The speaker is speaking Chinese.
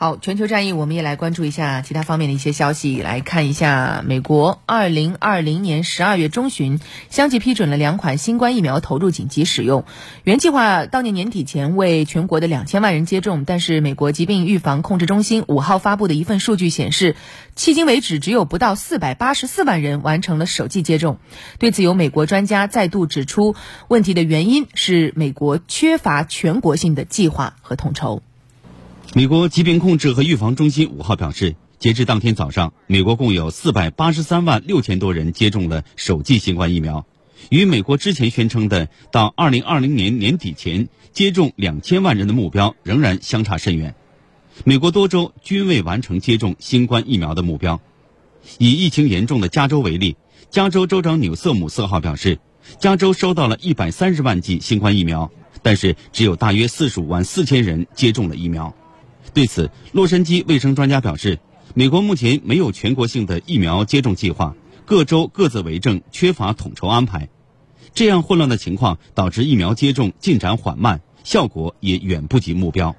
好，全球战役，我们也来关注一下其他方面的一些消息。来看一下，美国二零二零年十二月中旬相继批准了两款新冠疫苗投入紧急使用，原计划当年年底前为全国的两千万人接种，但是美国疾病预防控制中心五号发布的一份数据显示，迄今为止只有不到四百八十四万人完成了首剂接种。对此，有美国专家再度指出，问题的原因是美国缺乏全国性的计划和统筹。美国疾病控制和预防中心五号表示，截至当天早上，美国共有四百八十三万六千多人接种了首剂新冠疫苗，与美国之前宣称的到二零二零年年底前接种两千万人的目标仍然相差甚远。美国多州均未完成接种新冠疫苗的目标。以疫情严重的加州为例，加州州长纽瑟姆四号表示，加州收到了一百三十万剂新冠疫苗，但是只有大约四十五万四千人接种了疫苗。对此，洛杉矶卫生专家表示，美国目前没有全国性的疫苗接种计划，各州各自为政，缺乏统筹安排。这样混乱的情况导致疫苗接种进展缓慢，效果也远不及目标。